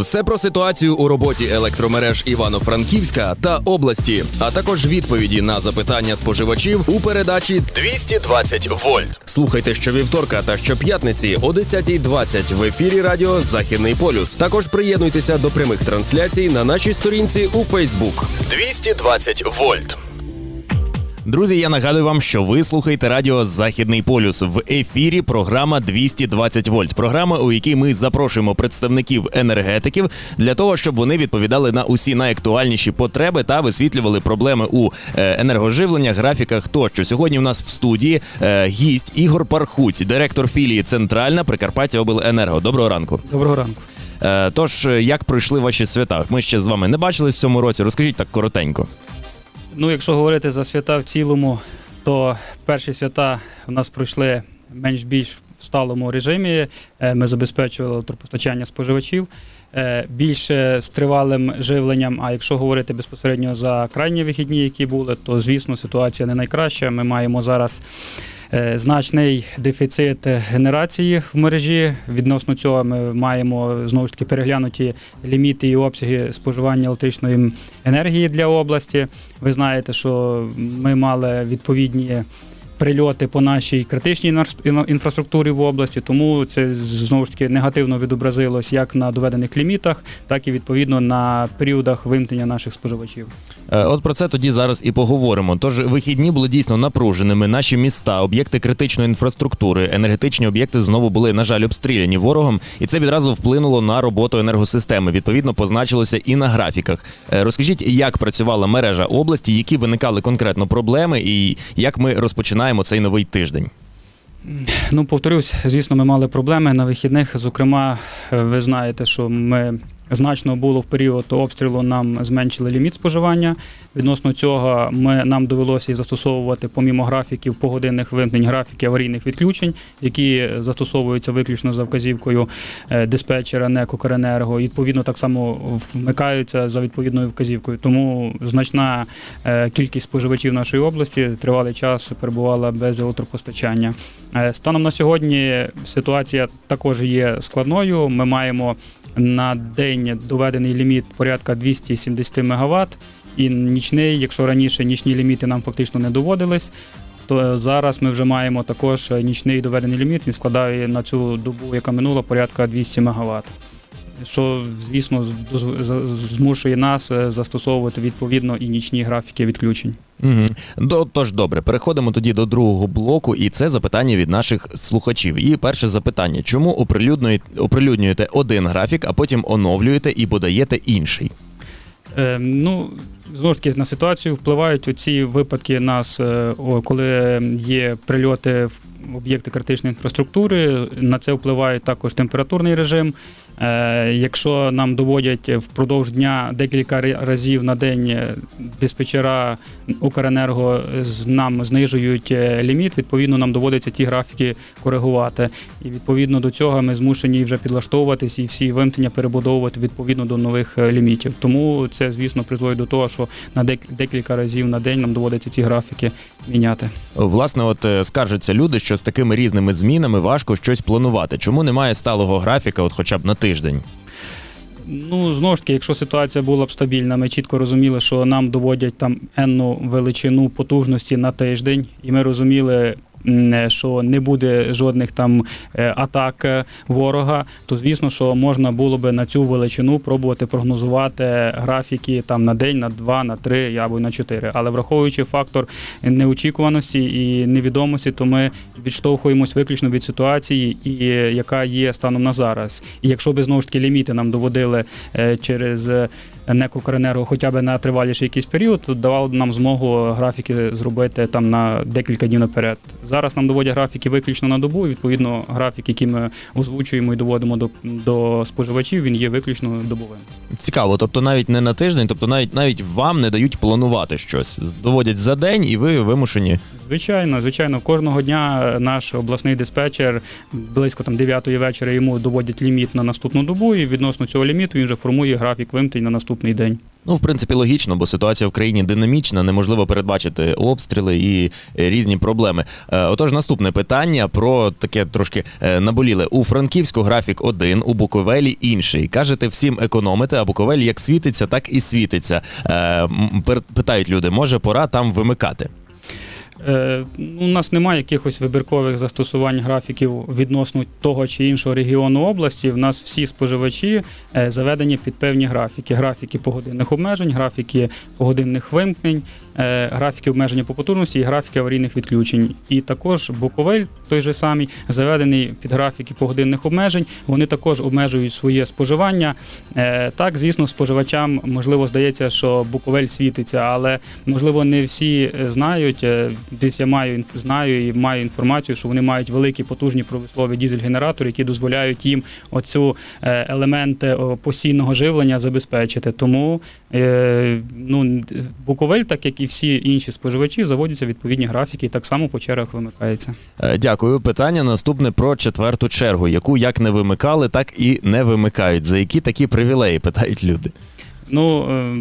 Все про ситуацію у роботі електромереж Івано-Франківська та області, а також відповіді на запитання споживачів у передачі 220 вольт. Слухайте щовівторка та щоп'ятниці о 10.20 в ефірі Радіо Західний полюс. Також приєднуйтеся до прямих трансляцій на нашій сторінці у Фейсбук. 220 вольт. Друзі, я нагадую вам, що ви слухаєте радіо Західний полюс в ефірі. Програма 220 вольт. Програма, у якій ми запрошуємо представників енергетиків для того, щоб вони відповідали на усі найактуальніші потреби та висвітлювали проблеми у е, енергоживленнях, графіках. Тощо сьогодні у нас в студії е, гість Ігор Пархуць, директор філії Центральна Прикарпаття Обленерго. Доброго ранку. Доброго ранку. Е, Тож, як пройшли ваші свята? Ми ще з вами не бачились в цьому році. Розкажіть так коротенько. Ну, якщо говорити за свята в цілому, то перші свята у нас пройшли менш-більш в сталому режимі. Е, Ми забезпечували електропостачання споживачів е, більше з тривалим живленням. А якщо говорити безпосередньо за крайні вихідні, які були, то звісно ситуація не найкраща. Ми маємо зараз. Е, Значний дефіцит генерації в мережі. Відносно цього ми маємо знову ж таки переглянуті ліміти і обсяги споживання електричної енергії для області. Ви знаєте, що ми мали відповідні прильоти по нашій критичній інфраструктурі в області, тому це знову ж таки негативно відобразилось як на доведених лімітах, так і відповідно на періодах вимкнення наших споживачів. Е, От про це тоді зараз і поговоримо. Тож вихідні були дійсно напруженими. Наші міста, об'єкти критичної інфраструктури, енергетичні об'єкти знову були, на жаль, обстріляні ворогом, і це відразу вплинуло на роботу енергосистеми. Відповідно, позначилося і на графіках. Е, Розкажіть, як працювала мережа області, які виникали конкретно проблеми, і як ми розпочинаємо цей новий тиждень. Ну, повторюсь, звісно, ми мали проблеми на вихідних. Зокрема, ви знаєте, що ми значно було в період обстрілу, нам зменшили ліміт споживання. Відносно цього ми, нам довелося і застосовувати помімо графіків погодинних вимкнень, графіки аварійних відключень, які застосовуються виключно за вказівкою е, диспетчера НЕК «Укренерго». Відповідно, так само вмикаються за відповідною вказівкою. Тому значна е, кількість споживачів нашої області тривалий час перебувала без електропостачання. Е, Станом на сьогодні ситуація також є складною. Ми маємо на день доведений ліміт порядка 270 МВт. І нічний, якщо раніше нічні ліміти нам фактично не доводились, то зараз ми вже маємо також нічний доведений ліміт. Він складає на цю добу, яка минула, порядка 200 МВт. Що, звісно, змушує нас е, застосовувати відповідно і нічні графіки відключень. Угу. До, тож добре, переходимо тоді до другого блоку, і це запитання від наших слухачів. І перше запитання: чому оприлюднюєте, оприлюднюєте один графік, а потім оновлюєте і подаєте інший? Е, ну, знову ж таки, на ситуацію впливають оці випадки нас, е, коли є прильоти в об'єкти критичної інфраструктури. На це впливає також температурний режим. Е, якщо нам доводять впродовж дня декілька разів на день е, диспетчера Укренерго нам знижують е, ліміт, відповідно нам доводиться ті графіки коригувати. І відповідно до цього ми змушені вже підлаштовуватись і всі вимкнення перебудовувати відповідно до нових лімітів. Тому це, звісно, призводить до того, що на дек- декілька разів на день нам доводиться ці графіки міняти. Власне, от скаржаться люди, що з такими різними змінами важко щось планувати. Чому немає сталого графіка, от хоча б на тиждень? Ну, знову ж таки, якщо ситуація була б стабільна, ми чітко розуміли, що нам доводять там енну величину потужності на тиждень, і ми розуміли. Що не буде жодних там е, атак е, ворога, то звісно, що можна було би на цю величину пробувати прогнозувати графіки там на день, на два, на три або на чотири. Але враховуючи фактор неочікуваності і невідомості, то ми відштовхуємось виключно від ситуації, і яка є станом на зараз. І якщо би знову ж таки ліміти нам доводили е, через е, НЕК хоча б на триваліший якийсь період, то давало нам змогу графіки зробити там на декілька днів наперед. Зараз нам доводять графіки виключно на добу. і, Відповідно, графік, який ми озвучуємо і доводимо до, до споживачів, він є виключно добовим. Цікаво, тобто навіть не на тиждень, тобто навіть навіть вам не дають планувати щось. Доводять за день, і ви вимушені. Звичайно, звичайно, кожного дня наш обласний диспетчер близько там 9 вечора йому доводять ліміт на наступну добу, і відносно цього ліміту він вже формує графік вимкнень на наступну наступний день. Ну, в принципі, логічно, бо ситуація в країні динамічна, неможливо передбачити обстріли і е, різні проблеми. Е, Отож, наступне питання про таке трошки е, наболіле. У Франківську графік один, у Буковелі інший. Кажете, всім економити, а Буковель як світиться, так і світиться. Питають люди, може пора там вимикати? Е, У нас немає якихось вибіркових застосувань графіків відносно того чи іншого регіону області. В нас всі споживачі е, заведені під певні графіки: графіки погодинних обмежень, графіки погодинних вимкнень, е, графіки обмеження по потужності і графіки аварійних відключень. І також Буковель, той же самий, заведений під графіки погодинних обмежень. Вони також обмежують своє споживання. Так, звісно, споживачам можливо здається, що Буковель світиться, але можливо не всі знають. Е, Десь я маю знаю і маю інформацію, що вони мають великі потужні промислові дізель-генератори, які дозволяють їм оцю е, елементи постійного живлення забезпечити. Тому е, ну, Буковель, так як і всі інші споживачі, заводяться відповідні графіки і так само по чергах вимикається. Е, Дякую. Питання наступне про четверту чергу, яку як не вимикали, так і не вимикають. За які такі привілеї питають люди? Ну е,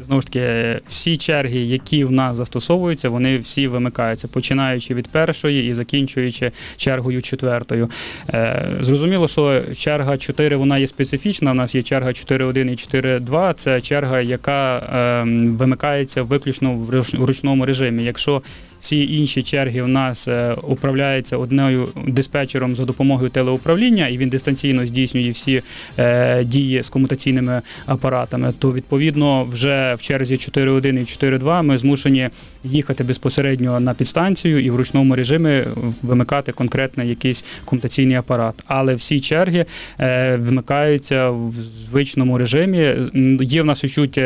знову ж таки, всі черги, які в нас застосовуються, вони всі вимикаються, починаючи від першої і закінчуючи чергою четвертою. Е, Зрозуміло, що черга 4 вона є специфічна. У нас є черга 4.1 і 4.2. Це черга, яка е, вимикається виключно в ручному режимі. Якщо всі інші черги у нас е, управляються одною диспетчером за допомогою телеуправління, і він дистанційно здійснює всі е, дії з комутаційними апаратами, то відповідно вже в черзі 4.1 і 4.2 ми змушені їхати безпосередньо на підстанцію і в ручному режимі вимикати конкретно якийсь комутаційний апарат. Але всі черги е, вимикаються в звичному режимі. Є в нас чуть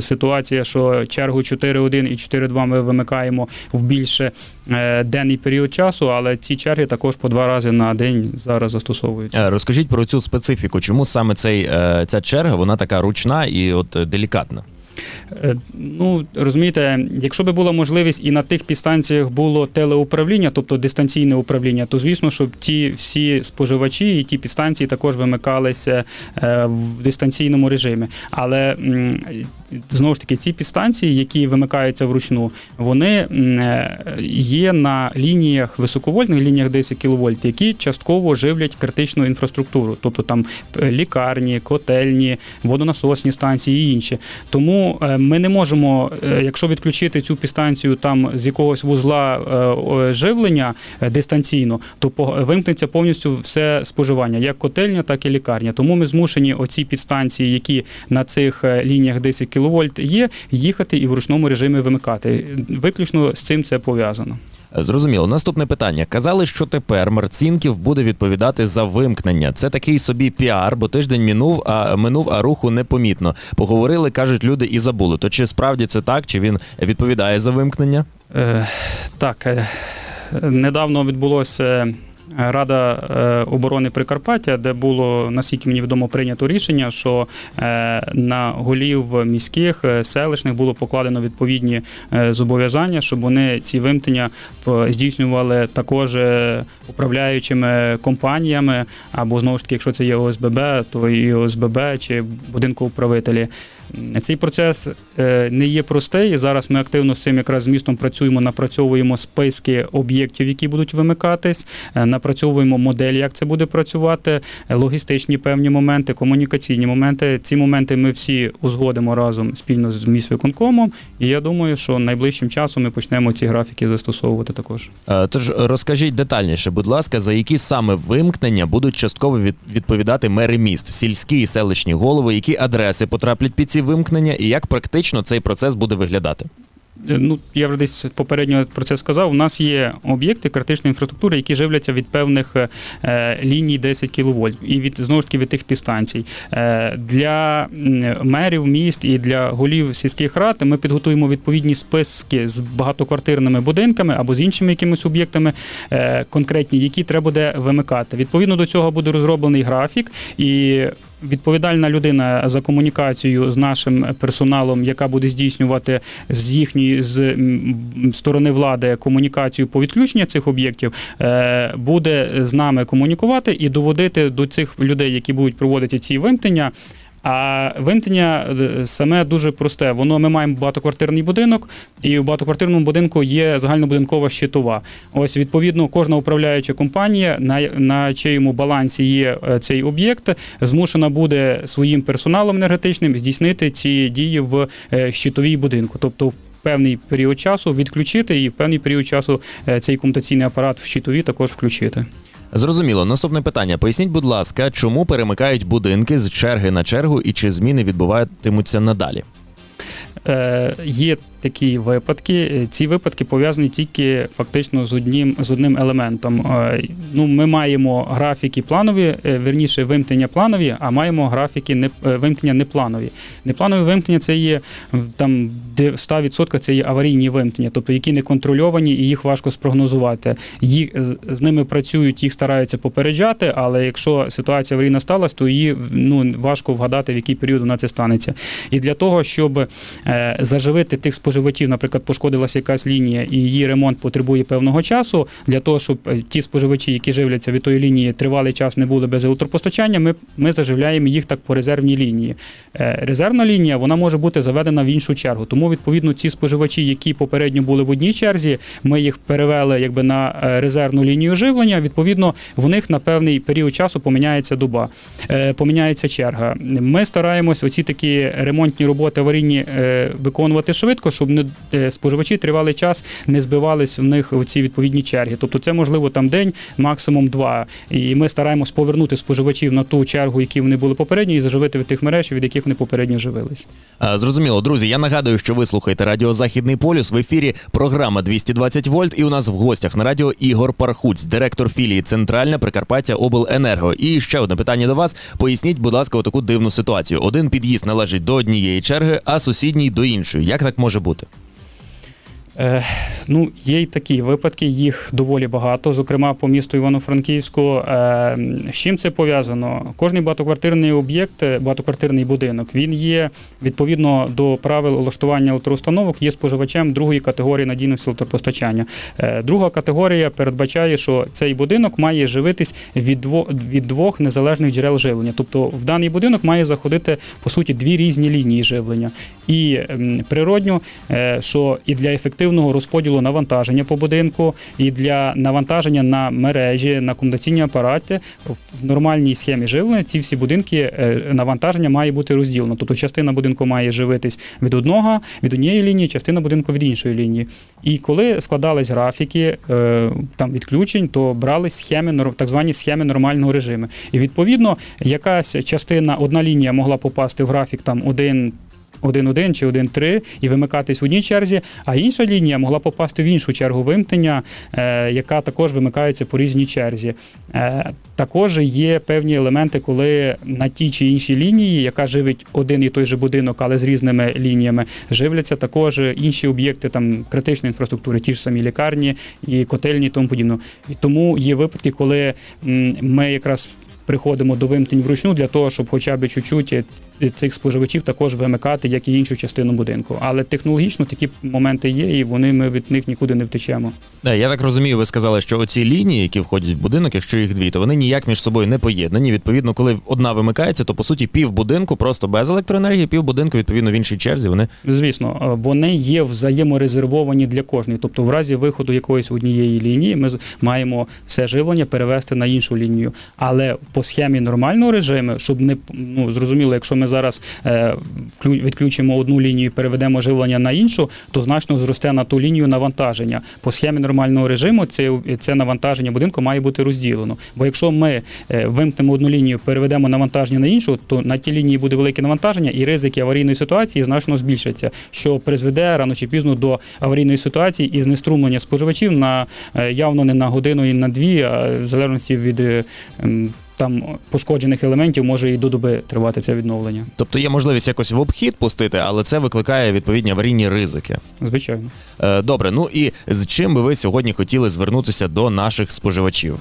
ситуація, що чергу 4.1 і 4.2 ми вимикаємо в більше е, денний період часу, але ці черги також по два рази на день зараз застосовуються. Е, Розкажіть про цю специфіку. Чому саме цей, е, ця черга вона така ручна і от делікатна? Е, Ну розумієте, якщо би була можливість і на тих підстанціях було телеуправління, тобто дистанційне управління, то звісно, щоб ті всі споживачі і ті підстанції також вимикалися е, в дистанційному режимі. Але знову ж таки, ці підстанції, які вимикаються вручну, вони е, є на лініях високовольтних лініях 10 кВт, які частково живлять критичну інфраструктуру, тобто там лікарні, котельні, водонасосні станції і інші. Тому е, ми не можемо, е, якщо відключити цю підстанцію там з якогось вузла е, живлення дистанційно, то вимкнеться повністю все споживання, як котельня, так і лікарня. Тому ми змушені оці підстанції, які на цих лініях 10 кВт є, їхати і в ручному режимі вимикати. Виключно з цим це пов'язано. Зрозуміло. Наступне питання. Казали, що тепер Марцінків буде відповідати за вимкнення. Це такий собі піар, бо тиждень минув, а минув, а руху непомітно. Поговорили, кажуть люди, і забули. То чи справді це так, чи він відповідає за вимкнення? Е, так, е, недавно відбулося. Рада е, оборони Прикарпаття, де було, наскільки мені відомо, прийнято рішення, що е, на голів міських е, селищних було покладено відповідні зобов'язання, щоб вони ці вимкнення п- здійснювали також управляючими компаніями, або знову ж таки, якщо це є ОСББ, то і ОСББ чи будинкоуправителі. Цей процес е, не є простий. Зараз ми активно з цим якраз з містом працюємо, напрацьовуємо списки об'єктів, які будуть вимикатись, е, напрацьовуємо модель, як це буде працювати, логістичні певні моменти, комунікаційні моменти. Ці моменти ми всі узгодимо разом спільно з міськвиконкомом. І я думаю, що найближчим часом ми почнемо ці графіки застосовувати також. Е, Тож розкажіть детальніше, будь ласка, за які саме вимкнення будуть частково відповідати мери міст, сільські і селищні голови, які адреси потраплять під ці вимкнення, і як практично цей процес буде виглядати? Е, Ну, я вже десь попередньо про це сказав. У нас є об'єкти критичної інфраструктури, які живляться від певних е, ліній 10 кВт і від знову ж таки від тих підстанцій. Е, для мерів міст і для голів сільських рад ми підготуємо відповідні списки з багатоквартирними будинками або з іншими якимись об'єктами е, конкретні, які треба буде вимикати. Відповідно до цього буде розроблений графік і. Відповідальна людина за комунікацію з нашим персоналом, яка буде здійснювати з їхньої з сторони влади комунікацію по відключенню цих об'єктів, е, буде з нами комунікувати і доводити до цих людей, які будуть проводити ці вимкнення. А вимкнення е, саме дуже просте. Воно ми маємо багатоквартирний будинок, і в багатоквартирному будинку є загальнобудинкова щитова. Ось відповідно кожна управляюча компанія, на, на чиєму балансі є е, цей об'єкт, змушена буде своїм персоналом енергетичним здійснити ці дії в е, щитовій будинку. Тобто в певний період часу відключити і в певний період часу цей комутаційний апарат в щитові також включити. Зрозуміло. Наступне питання. Поясніть, будь ласка, чому перемикають будинки з черги на чергу і чи зміни відбуватимуться надалі? Е, є такі випадки. Е, Ці випадки пов'язані тільки фактично з одним з одним елементом. Е, Ну, ми маємо графіки планові, е, верніше вимкнення планові, а маємо графіки не вимкнення непланові. Непланові вимкнення це є там де 100% це є аварійні вимкнення, тобто які не контрольовані і їх важко спрогнозувати. Їх з ними працюють, їх стараються попереджати, але якщо ситуація аварійна сталася, то її ну важко вгадати, в який період вона це станеться. І для того, щоб заживити тих споживачів, наприклад, пошкодилася якась лінія і її ремонт потребує певного часу. Для того, щоб е, ті споживачі, які живляться від тої лінії, тривалий час не були без електропостачання, ми, ми заживляємо їх так по резервній лінії. Е, резервна лінія вона може бути заведена в іншу чергу. Тому, відповідно, ці споживачі, які попередньо були в одній черзі, ми їх перевели якби на е, резервну лінію живлення. Відповідно, в них на певний період часу поміняється доба, поміняється черга. Ми стараємось оці такі ремонтні роботи аварійні виконувати швидко, щоб не е, споживачі тривалий час не збивались в них оці відповідні черги. Тобто, це можливо там день, максимум два. І ми стараємось повернути споживачів на ту чергу, які вони були попередньо, і заживити від тих мереж, від яких вони попередньо живились. Зрозуміло, друзі. Я нагадую, що ви слухаєте Радіо Західний полюс. В ефірі програма 220 вольт. І у нас в гостях на радіо Ігор Пархуць, директор філії Центральна Прикарпаття Обленерго. І ще одне питання до вас. Поясніть, будь ласка, таку дивну ситуацію. Один під'їзд належить до однієї черги, а сусідній до іншої. Як так може бути? Е, ну, є й такі випадки, їх доволі багато, зокрема по місту Івано-Франківську. Е, з чим це пов'язано? Кожний багатоквартирний об'єкт, е, багатоквартирний будинок, він є відповідно до правил влаштування електроустановок, є споживачем другої категорії надійності електропостачання. Е, друга категорія передбачає, що цей будинок має живитись від двох, від двох незалежних джерел живлення. Тобто в даний будинок має заходити по суті дві різні лінії живлення. І природньо, е, що і для ефективного розподілу навантаження по будинку, і для навантаження на мережі, на комутаційні апарати в- нормальній схемі живлення ці всі будинки е, навантаження має бути розділено. Тобто частина будинку має живитись від одного, від однієї лінії, частина будинку від іншої лінії. І коли складались графіки е, там відключень, то брали схеми так звані схеми нормального режиму. І відповідно якась частина, одна лінія могла попасти в графік там один. 1-1 чи 1-3 і вимикатись в одній черзі, а інша лінія могла попасти в іншу чергу вимкнення, е, яка також вимикається по різній черзі. Е, також є певні елементи, коли на тій чи іншій лінії, яка живить один і той же будинок, але з різними лініями, живляться також інші об'єкти там критичної інфраструктури, ті ж самі лікарні і котельні, і тому подібно. І тому є випадки, коли ми якраз приходимо до вимкнень вручну для того, щоб хоча б чуть-чуть е, цих споживачів також вимикати, як і іншу частину будинку. Але технологічно такі моменти є, і вони ми від них нікуди не втечемо. Я так розумію, ви сказали, що оці лінії, які входять в будинок, якщо їх дві, то вони ніяк між собою не поєднані. Відповідно, коли одна вимикається, то по суті пів будинку просто без електроенергії, пів будинку відповідно в іншій черзі. Вони Звісно, е, вони є взаєморезервовані для кожної. Тобто, в разі виходу якоїсь однієї лінії, ми маємо все живлення перевести на іншу лінію. Але по схемі нормального режиму, щоб не ну зрозуміло, якщо ми зараз е, відключимо одну лінію, і переведемо живлення на іншу, то значно зросте на ту лінію навантаження. По схемі нормального режиму це, це навантаження будинку має бути розділено. Бо якщо ми е, вимкнемо одну лінію, переведемо навантаження на іншу, то на тій лінії буде велике навантаження, і ризики аварійної ситуації значно збільшаться, що призведе рано чи пізно до аварійної ситуації і знеструмлення споживачів на е, явно не на годину і на дві, а в залежності від е, там пошкоджених елементів може і до доби тривати це відновлення. тобто є можливість якось в обхід пустити, але це викликає відповідні аварійні ризики. Звичайно. Е, Добре, ну і з чим би ви сьогодні хотіли звернутися до наших споживачів?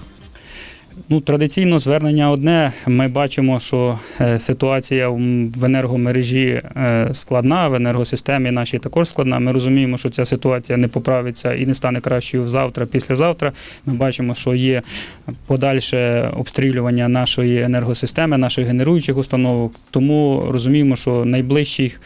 Ну, традиційно звернення одне. Ми бачимо, що е, ситуація в енергомережі е, складна, в енергосистемі нашій також складна. Ми розуміємо, що ця ситуація не поправиться і не стане кращою завтра, післязавтра. Ми бачимо, що є подальше обстрілювання нашої енергосистеми, наших генеруючих установок. Тому розуміємо, що найближчих.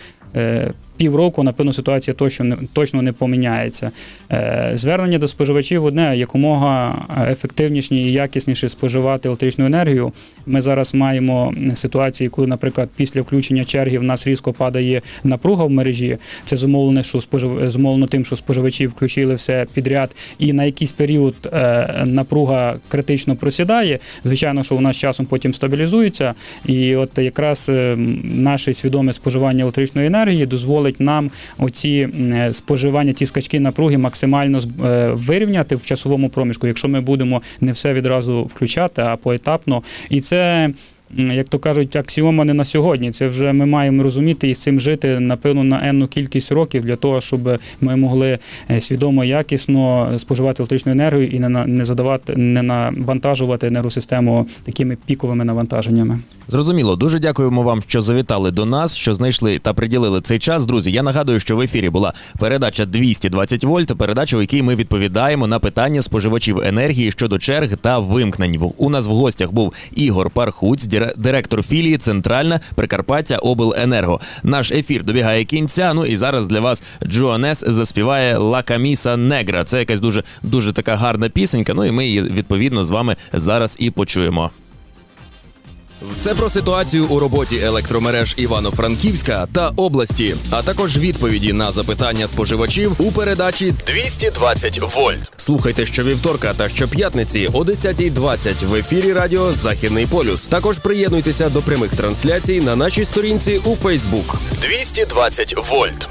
Е, Півроку, напевно, ситуація точно не точно не поміняється. Е, Звернення до споживачів одне якомога ефективніше і якісніше споживати електричну енергію. Ми зараз маємо ситуацію, коли, наприклад, після включення черги в нас різко падає напруга в мережі. Це зумовлено, що спожив... зумовлено тим, що споживачі включили все підряд, і на якийсь період е, напруга критично просідає. Звичайно, що у нас часом потім стабілізується, і от якраз е, наше свідоме споживання електричної енергії дозволить нам оці е, споживання, ті скачки напруги максимально е, вирівняти в часовому проміжку, якщо ми будемо не все відразу включати, а поетапно. І це. Як то кажуть, аксіома не на сьогодні. Це вже ми маємо розуміти і з цим жити напевно на енну кількість років для того, щоб ми могли е, свідомо якісно споживати електричну енергію і не на не задавати, не навантажувати енергосистему такими піковими навантаженнями. Зрозуміло, дуже дякуємо вам, що завітали до нас, що знайшли та приділили цей час. Друзі, я нагадую, що в ефірі була передача 220 вольт, передача, у якій ми відповідаємо на питання споживачів енергії щодо черг та вимкнень. У нас в гостях був Ігор Пархуць, директор філії Центральна Прикарпаття Обленерго. Наш ефір добігає кінця. Ну і зараз для вас Джоанес заспіває Ла Каміса Негра. Це якась дуже дуже така гарна пісенька. Ну і ми її відповідно з вами зараз і почуємо. Все про ситуацію у роботі електромереж Івано-Франківська та області, а також відповіді на запитання споживачів у передачі 220 вольт. Слухайте щовівторка та щоп'ятниці о 10.20 в ефірі Радіо Західний полюс. Також приєднуйтеся до прямих трансляцій на нашій сторінці у Фейсбук. 220 вольт.